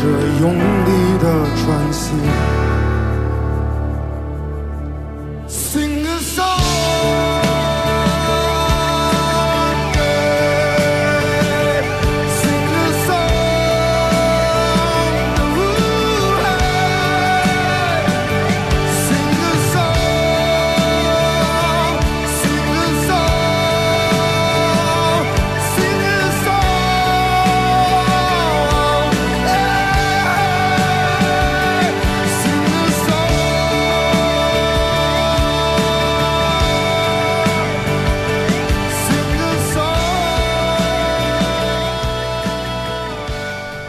着用力的喘息。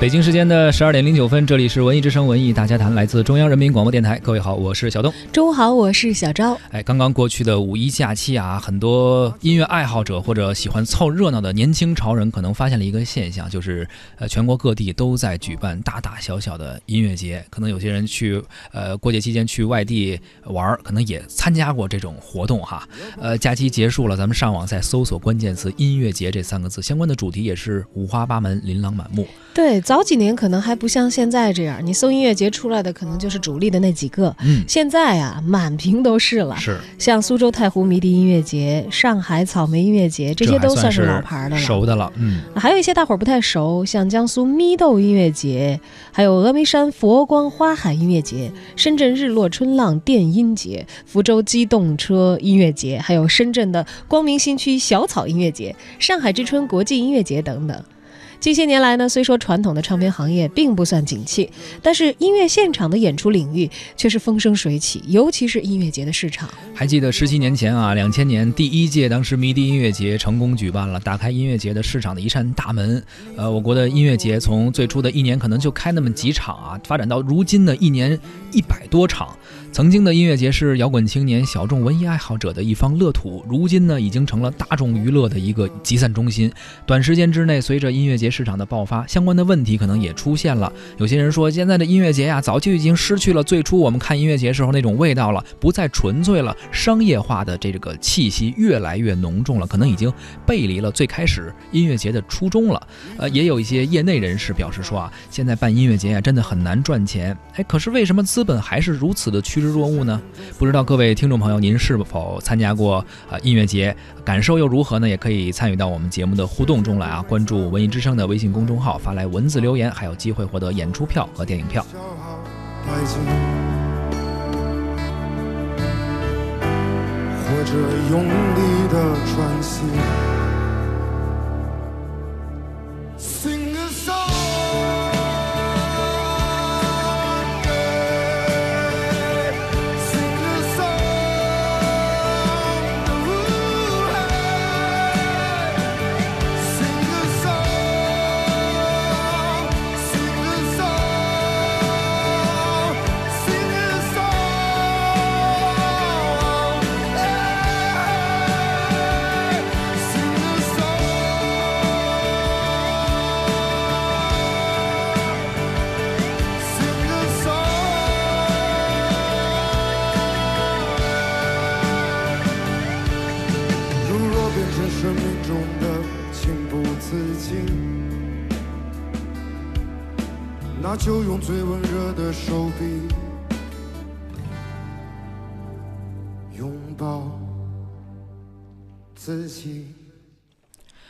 北京时间的十二点零九分，这里是文艺之声文艺大家谈，来自中央人民广播电台。各位好，我是小东。中午好，我是小昭。哎，刚刚过去的五一假期啊，很多音乐爱好者或者喜欢凑热闹的年轻潮人，可能发现了一个现象，就是呃，全国各地都在举办大大小小的音乐节。可能有些人去呃过节期间去外地玩，可能也参加过这种活动哈。呃，假期结束了，咱们上网再搜索关键词“音乐节”这三个字，相关的主题也是五花八门、琳琅满目。对，早几年可能还不像现在这样，你搜音乐节出来的可能就是主力的那几个。嗯，现在啊，满屏都是了。是，像苏州太湖迷笛音乐节、上海草莓音乐节，这些都算是老牌的了。熟的了。嗯。还有一些大伙儿不太熟，像江苏咪豆音乐节，还有峨眉山佛光花海音乐节、深圳日落春浪电音节、福州机动车音乐节，还有深圳的光明新区小草音乐节、上海之春国际音乐节等等。近些年来呢，虽说传统的唱片行业并不算景气，但是音乐现场的演出领域却是风生水起，尤其是音乐节的市场。还记得十七年前啊，两千年第一届当时迷笛音乐节成功举办了，打开音乐节的市场的一扇大门。呃，我国的音乐节从最初的一年可能就开那么几场啊，发展到如今的一年一百多场。曾经的音乐节是摇滚青年、小众文艺爱好者的一方乐土，如今呢，已经成了大众娱乐的一个集散中心。短时间之内，随着音乐节市场的爆发，相关的问题可能也出现了。有些人说，现在的音乐节呀，早就已经失去了最初我们看音乐节时候那种味道了，不再纯粹了，商业化的这个气息越来越浓重了，可能已经背离了最开始音乐节的初衷了。呃，也有一些业内人士表示说啊，现在办音乐节啊，真的很难赚钱。哎，可是为什么资本还是如此的趋之若鹜呢？不知道各位听众朋友，您是否参加过啊、音乐节，感受又如何呢？也可以参与到我们节目的互动中来啊，关注文艺之声的微信公众号，发来文字留言，还有机会获得演出票和电影票。或者用力的喘息。那就用最温热的手臂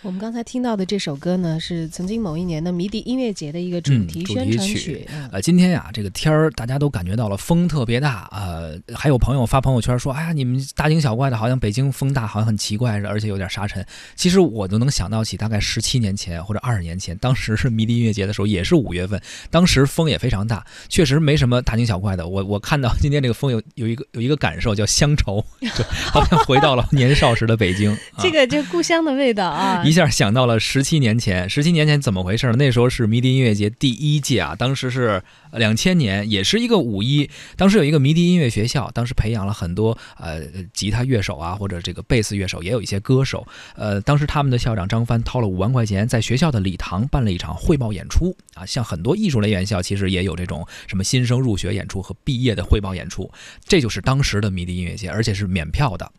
我们刚才听到的这首歌呢，是曾经某一年的迷笛音乐节的一个主嗯题宣传曲呃，今天呀，这个天儿大家都感觉到了风特别大，呃，还有朋友发朋友圈说，哎呀，你们大惊小怪的，好像北京风大，好像很奇怪似的，而且有点沙尘。其实我都能想到起，大概十七年前或者二十年前，当时是迷笛音乐节的时候，也是五月份，当时风也非常大，确实没什么大惊小怪的。我我看到今天这个风有有一个有一个感受叫乡愁，就好像回到了年少时的北京。啊 这个就故乡的味道啊一！下想到了十七年前，十七年前怎么回事呢？那时候是迷笛音乐节第一届啊，当时是两千年，也是一个五一。当时有一个迷笛音乐学校，当时培养了很多呃吉他乐手啊，或者这个贝斯乐手，也有一些歌手。呃，当时他们的校长张帆掏了五万块钱，在学校的礼堂办了一场汇报演出啊。像很多艺术类院校，其实也有这种什么新生入学演出和毕业的汇报演出，这就是当时的迷笛音乐节，而且是免票的。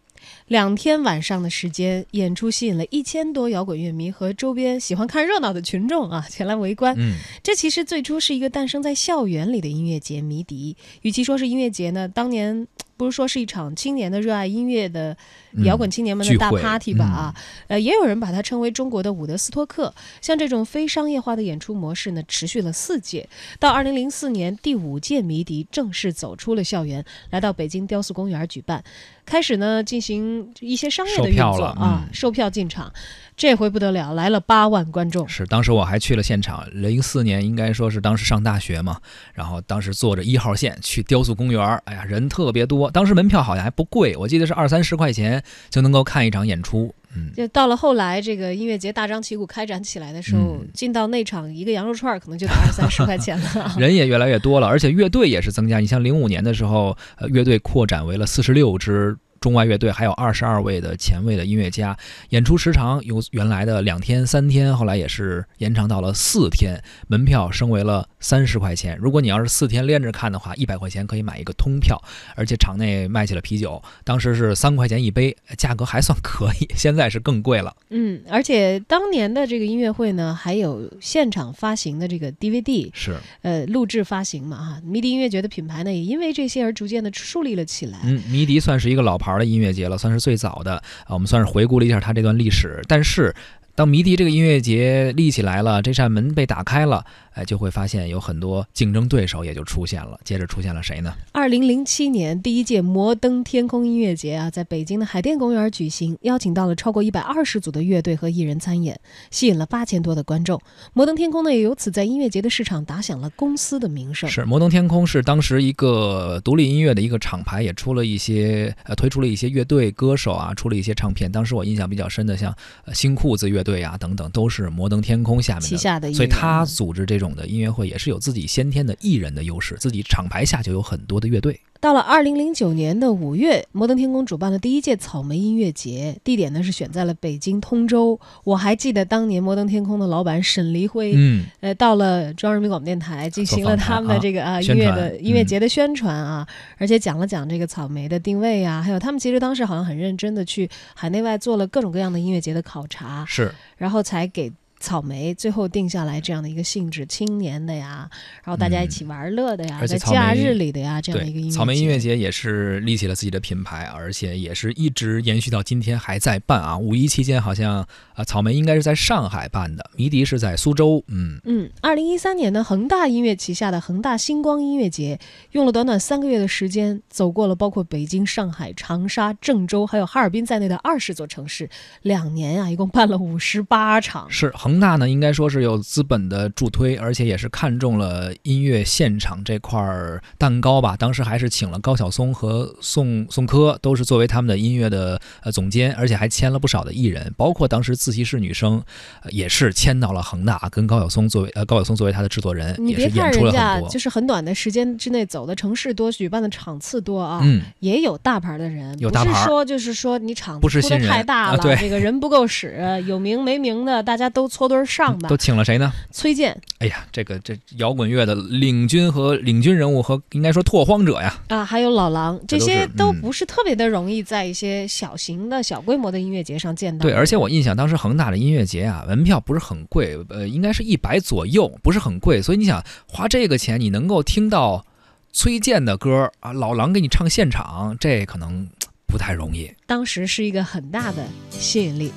两天晚上的时间，演出吸引了一千多摇滚乐迷和周边喜欢看热闹的群众啊前来围观。嗯，这其实最初是一个诞生在校园里的音乐节——迷笛。与其说是音乐节呢，当年不如说是一场青年的热爱音乐的摇滚青年们的大 party 吧啊。呃，也有人把它称为中国的伍德斯托克。像这种非商业化的演出模式呢，持续了四届，到二零零四年第五届迷笛正式走出了校园，来到北京雕塑公园举办。开始呢，进行一些商业的运作啊，嗯售票进场。这回不得了，来了八万观众。是，当时我还去了现场。零四年应该说是当时上大学嘛，然后当时坐着一号线去雕塑公园，哎呀，人特别多。当时门票好像还不贵，我记得是二三十块钱就能够看一场演出。嗯，就到了后来，这个音乐节大张旗鼓开展起来的时候，嗯进到内场一个羊肉串可能就得二三十块钱了。人也越来越多了，而且乐队也是增加。你像零五年的时候，呃，乐队扩展为了四十六支。中外乐队还有二十二位的前卫的音乐家，演出时长由原来的两天、三天，后来也是延长到了四天，门票升为了三十块钱。如果你要是四天连着看的话，一百块钱可以买一个通票，而且场内卖起了啤酒，当时是三块钱一杯，价格还算可以，现在是更贵了。嗯，而且当年的这个音乐会呢，还有现场发行的这个 DVD，是，呃，录制发行嘛哈。迷笛音乐节的品牌呢，也因为这些而逐渐的树立了起来。嗯，迷笛算是一个老牌玩的音乐节了，算是最早的啊。我们算是回顾了一下他这段历史。但是，当迷笛这个音乐节立起来了，这扇门被打开了，哎，就会发现有很多竞争对手也就出现了。接着出现了谁呢？二零零七年第一届摩登天空音乐节啊，在北京的海淀公园举行，邀请到了超过一百二十组的乐队和艺人参演，吸引了八千多的观众。摩登天空呢，也由此在音乐节的市场打响了公司的名声。是摩登天空是当时一个独立音乐的一个厂牌，也出了一些呃推出了一些乐队歌手啊，出了一些唱片。当时我印象比较深的，像呃新裤子乐队啊等等，都是摩登天空下面的。旗下的，所以他组织这种的音乐会也是有自己先天的艺人的优势，自己厂牌下就有很多的乐队。到了二零零九年的五月，摩登天空主办了第一届草莓音乐节，地点呢是选在了北京通州。我还记得当年摩登天空的老板沈黎辉，嗯，呃，到了中央人民广播电台进行了他们的这个啊音乐的音乐节的宣传啊，而且讲了讲这个草莓的定位啊，还有他们其实当时好像很认真的去海内外做了各种各样的音乐节的考察，是然后才给。草莓最后定下来这样的一个性质，青年的呀，然后大家一起玩乐的呀，在嗯而且草莓假日里的呀，这样的一个音乐，节。草莓音乐节也是立起了自己的品牌，而且也是一直延续到今天还在办啊。五一期间好像啊，草莓应该是在上海办的，迷笛是在苏州。嗯，嗯，二零一三年呢，恒大音乐旗下的恒大星光音乐节，用了短短三个月的时间，走过了包括北京、上海、长沙、郑州还有哈尔滨在内的二十座城市，两年啊，一共办了五十八场。是恒大呢，应该说是有资本的助推，而且也是看中了音乐现场这块儿蛋糕吧。当时还是请了高晓松和宋宋柯，都是作为他们的音乐的呃总监，而且还签了不少的艺人，包括当时自习室女生、呃也是签到了恒大，跟高晓松作为呃高晓松作为他的制作人，你也是演出别看人了很多。家就是很短的时间之内走的城市多，举办的场次多啊，嗯，也有大牌的人，有大牌不是说就是说你场子不是太大了，啊对这个人不够使，有名没名的大家都搓堆儿上吧都。请了谁呢？崔健哎呀，这个这摇滚乐的领军和领军人物和应该说拓荒者呀，啊，还有老狼，这些都嗯不是特别的容易在一些小型的小规模的音乐节上见到的。对，而且我印象当时恒大的音乐节啊，门票不是很贵，呃，应该是一百左右，不是很贵。所以你想花这个钱，你能够听到崔健的歌啊，老狼给你唱现场，这可能不太容易。当时是一个很大的吸引力。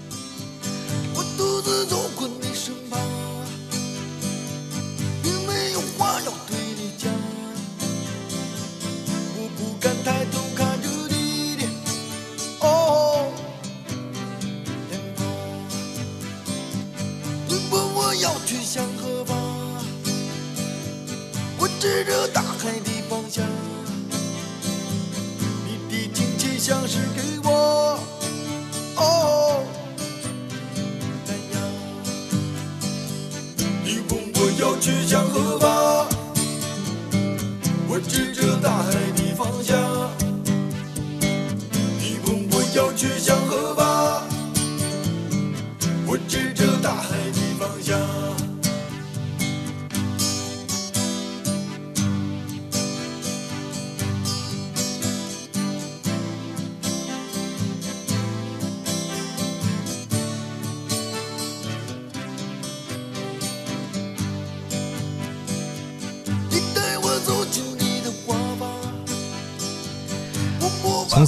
我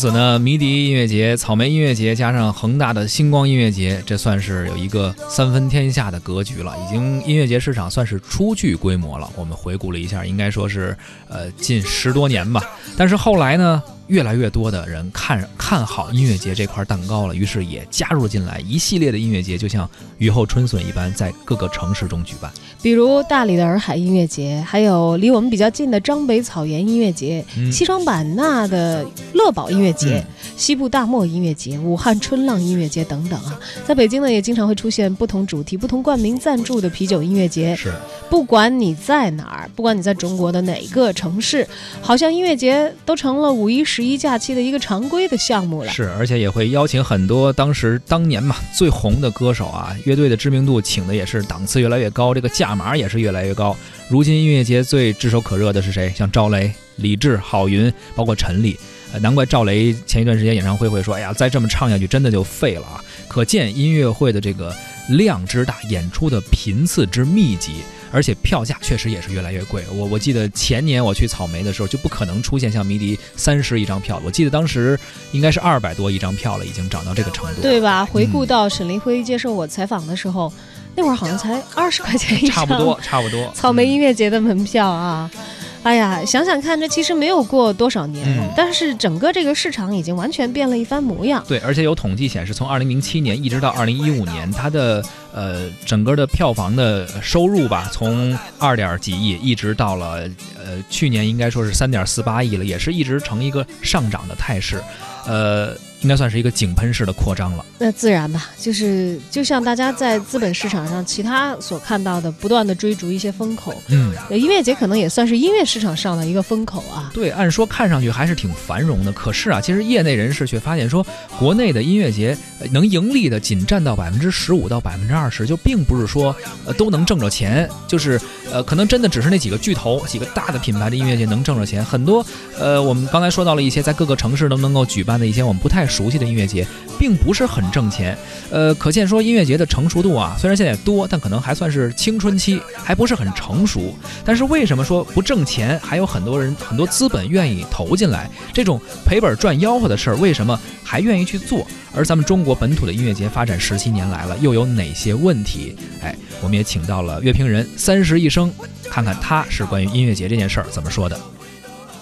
此呢，迷笛音乐节、草莓音乐节加上恒大的星光音乐节，这算是有一个三分天下的格局了。已经音乐节市场算是初具规模了。我们回顾了一下，应该说是呃近十多年吧。但是后来呢？越来越多的人看看好音乐节这块蛋糕了，于是也加入进来。一系列的音乐节就像雨后春笋一般，在各个城市中举办。比如大理的洱海音乐节，还有离我们比较近的张北草原音乐节、西双版纳的乐宝音乐节、西部大漠音乐节、武汉春浪音乐节等等啊。在北京呢，也经常会出现不同主题、不同冠名赞助的啤酒音乐节。是，不管你在哪儿，不管你在中国的哪个城市，好像音乐节都成了五一。十一假期的一个常规的项目了，是，而且也会邀请很多当时当年嘛最红的歌手啊，乐队的知名度请的也是档次越来越高，这个价码也是越来越高。如今音乐节最炙手可热的是谁？像赵雷、李志、郝云，包括陈粒，呃，难怪赵雷前一段时间演唱会会说，哎呀，再这么唱下去真的就废了啊！可见音乐会的这个量之大，演出的频次之密集。而且票价确实也是越来越贵。我我记得前年我去草莓的时候，就不可能出现像迷笛三十一张票。我记得当时应该是二百多一张票了，已经涨到这个程度，对吧？回顾到沈黎辉接受我采访的时候，那会儿好像才二十块钱一张，差不多，差不多。草莓音乐节的门票啊。哎呀，想想看，这其实没有过多少年，但是整个这个市场已经完全变了一番模样。对，而且有统计显示，从二零零七年一直到二零一五年，它的呃整个的票房的收入吧，从二点几亿一直到了呃去年应该说是三点四八亿了，也是一直呈一个上涨的态势，呃。应该算是一个井喷式的扩张了。那自然吧，就是就像大家在资本市场上其他所看到的，不断的追逐一些风口。嗯，音乐节可能也算是音乐市场上的一个风口啊。对，按说看上去还是挺繁荣的，可是啊，其实业内人士却发现说，国内的音乐节能盈利的仅占到百分之十五到百分之二十，就并不是说呃都能挣着钱，就是呃可能真的只是那几个巨头、几个大的品牌的音乐节能挣着钱。很多呃，我们刚才说到了一些在各个城市都能够举办的一些我们不太。熟悉的音乐节并不是很挣钱，呃，可见说音乐节的成熟度啊，虽然现在多，但可能还算是青春期，还不是很成熟。但是为什么说不挣钱，还有很多人很多资本愿意投进来？这种赔本赚吆喝的事儿，为什么还愿意去做？而咱们中国本土的音乐节发展十七年来了，又有哪些问题？哎，我们也请到了乐评人三十一生，看看他是关于音乐节这件事儿怎么说的。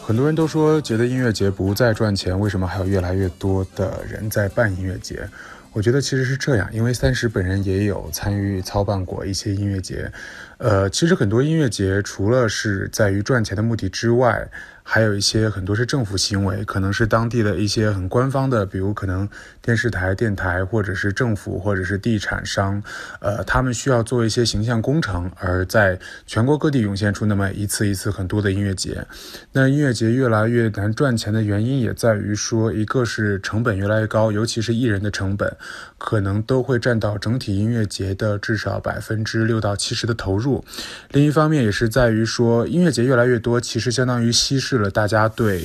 很多人都说觉得音乐节不再赚钱，为什么还有越来越多的人在办音乐节？我觉得其实是这样，因为三十本人也有参与操办过一些音乐节。呃，其实很多音乐节除了是在于赚钱的目的之外，还有一些很多是政府行为，可能是当地的一些很官方的，比如可能电视台、电台，或者是政府，或者是地产商，呃，他们需要做一些形象工程，而在全国各地涌现出那么一次一次很多的音乐节。那音乐节越来越难赚钱的原因也在于说，一个是成本越来越高，尤其是艺人的成本，可能都会占到整体音乐节的至少百分之六到七十的投入。另一方面也是在于说，音乐节越来越多，其实相当于稀释。了大家对，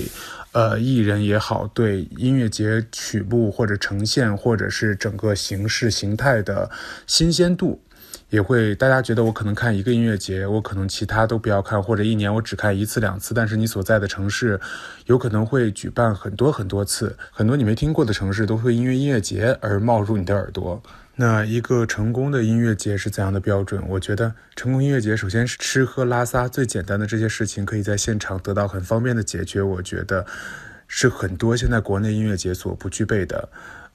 呃，艺人也好，对音乐节曲目或者呈现，或者是整个形式形态的新鲜度，也会大家觉得我可能看一个音乐节，我可能其他都不要看，或者一年我只看一次两次，但是你所在的城市有可能会举办很多很多次，很多你没听过的城市都会因为音乐节而冒入你的耳朵。那一个成功的音乐节是怎样的标准？我觉得成功音乐节首先是吃喝拉撒最简单的这些事情可以在现场得到很方便的解决，我觉得是很多现在国内音乐节所不具备的。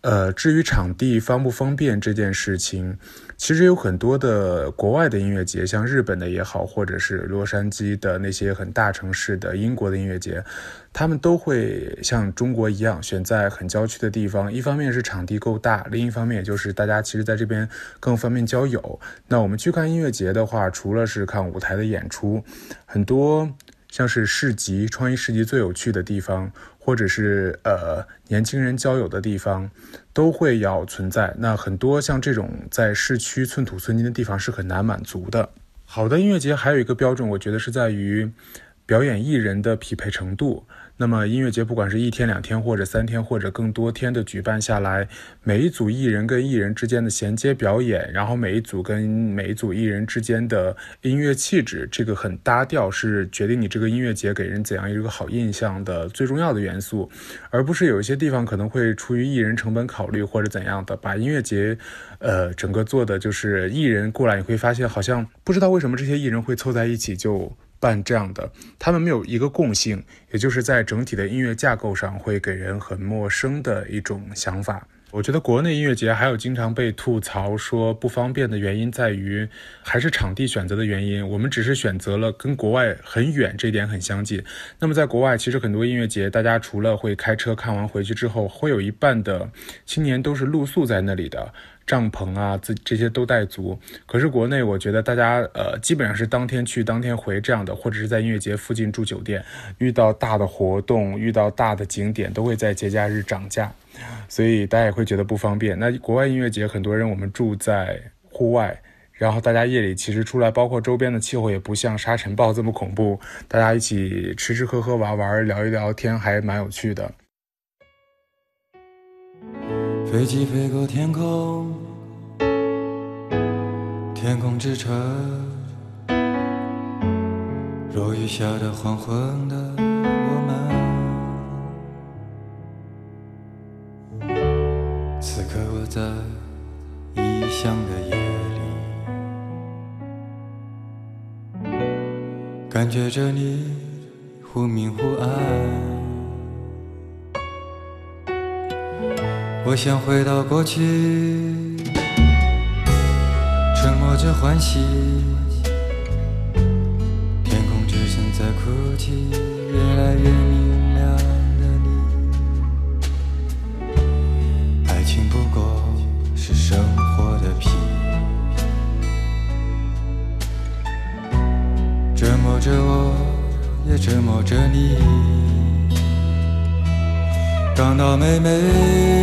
呃，至于场地方不方便这件事情，其实有很多的国外的音乐节，像日本的也好，或者是洛杉矶的那些很大城市的英国的音乐节，他们都会像中国一样选在很郊区的地方。一方面是场地够大，另一方面也就是大家其实在这边更方便交友。那我们去看音乐节的话，除了是看舞台的演出，很多像是市集、创意市集最有趣的地方。或者是呃年轻人交友的地方，都会要存在。那很多像这种在市区寸土寸金的地方是很难满足的。好的音乐节还有一个标准，我觉得是在于表演艺人的匹配程度。那么音乐节不管是一天、两天，或者三天，或者更多天的举办下来，每一组艺人跟艺人之间的衔接表演，然后每一组跟每一组艺人之间的音乐气质，这个很搭调，是决定你这个音乐节给人怎样一个好印象的最重要的元素，而不是有一些地方可能会出于艺人成本考虑或者怎样的，把音乐节，呃，整个做的就是艺人过来，你会发现好像不知道为什么这些艺人会凑在一起就。办这样的，他们没有一个共性，也就是在整体的音乐架构上会给人很陌生的一种想法。我觉得国内音乐节还有经常被吐槽说不方便的原因在于，还是场地选择的原因。我们只是选择了跟国外很远，这一点很相近。那么在国外，其实很多音乐节，大家除了会开车看完回去之后，会有一半的青年都是露宿在那里的。帐篷啊，这这些都带足。可是国内，我觉得大家呃，基本上是当天去当天回这样的，或者是在音乐节附近住酒店。遇到大的活动，遇到大的景点，都会在节假日涨价，所以大家也会觉得不方便。那国外音乐节，很多人我们住在户外，然后大家夜里其实出来，包括周边的气候也不像沙尘暴这么恐怖，大家一起吃吃喝喝玩玩，聊一聊天，还蛮有趣的。飞机飞过天空，天空之城，落雨下的黄昏的我们，此刻我在异乡的夜里，感觉着你忽明忽暗。我想回到过去，沉默着欢喜，天空只剩在哭泣，越来越明亮的你，爱情不过是生活的皮，折磨着我，也折磨着你，港岛妹妹。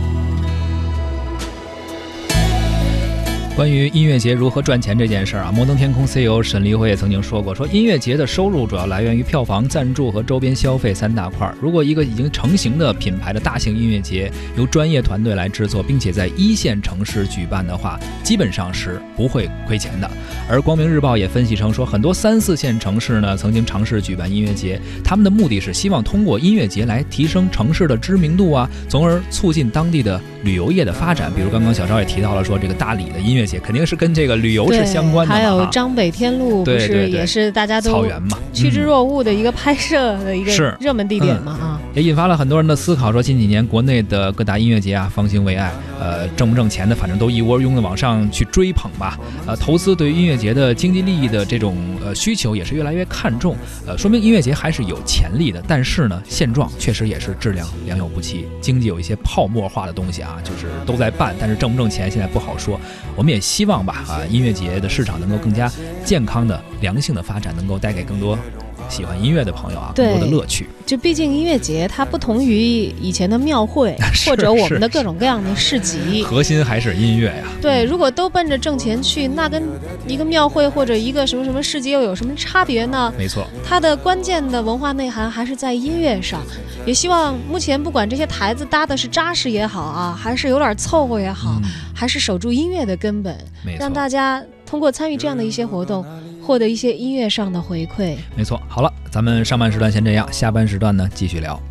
关于音乐节如何赚钱这件事儿啊，摩登天空 CEO 沈黎辉也曾经说过，说音乐节的收入主要来源于票房、赞助和周边消费三大块。如果一个已经成型的品牌的大型音乐节由专业团队来制作，并且在一线城市举办的话，基本上是不会亏钱的。而光明日报也分析称，说很多三四线城市呢曾经尝试举办音乐节，他们的目的是希望通过音乐节来提升城市的知名度啊，从而促进当地的旅游业的发展。比如刚刚小赵也提到了，说这个大理的音乐。节肯定是跟这个旅游是相关的还有张北天路，不是也是大家都草原嘛，趋之若鹜的一个拍摄的一个热门地点嘛啊，也引发了很多人的思考，说近几年国内的各大音乐节啊，方兴未艾，呃，挣不挣钱的，反正都一窝拥的往上去追捧吧，呃，投资对于音乐节的经济利益的这种呃需求也是越来越看重，呃，说明音乐节还是有潜力的，但是呢，现状确实也是质量良莠不齐，经济有一些泡沫化的东西啊，就是都在办，但是挣不挣钱现在不好说，我们。也希望吧，啊，音乐节的市场能够更加健康的、良性的发展，能够带给更多。喜欢音乐的朋友啊，更多的乐趣。就毕竟音乐节它不同于以前的庙会 或者我们的各种各样的市集，核心还是音乐呀。对，如果都奔着挣钱去，那跟一个庙会或者一个什么什么市集又有什么差别呢？没错，它的关键的文化内涵还是在音乐上。也希望目前不管这些台子搭的是扎实也好啊，还是有点凑合也好，还是守住音乐的根本，让大家通过参与这样的一些活动。获得一些音乐上的回馈，没错。好了，咱们上半时段先这样，下半时段呢继续聊。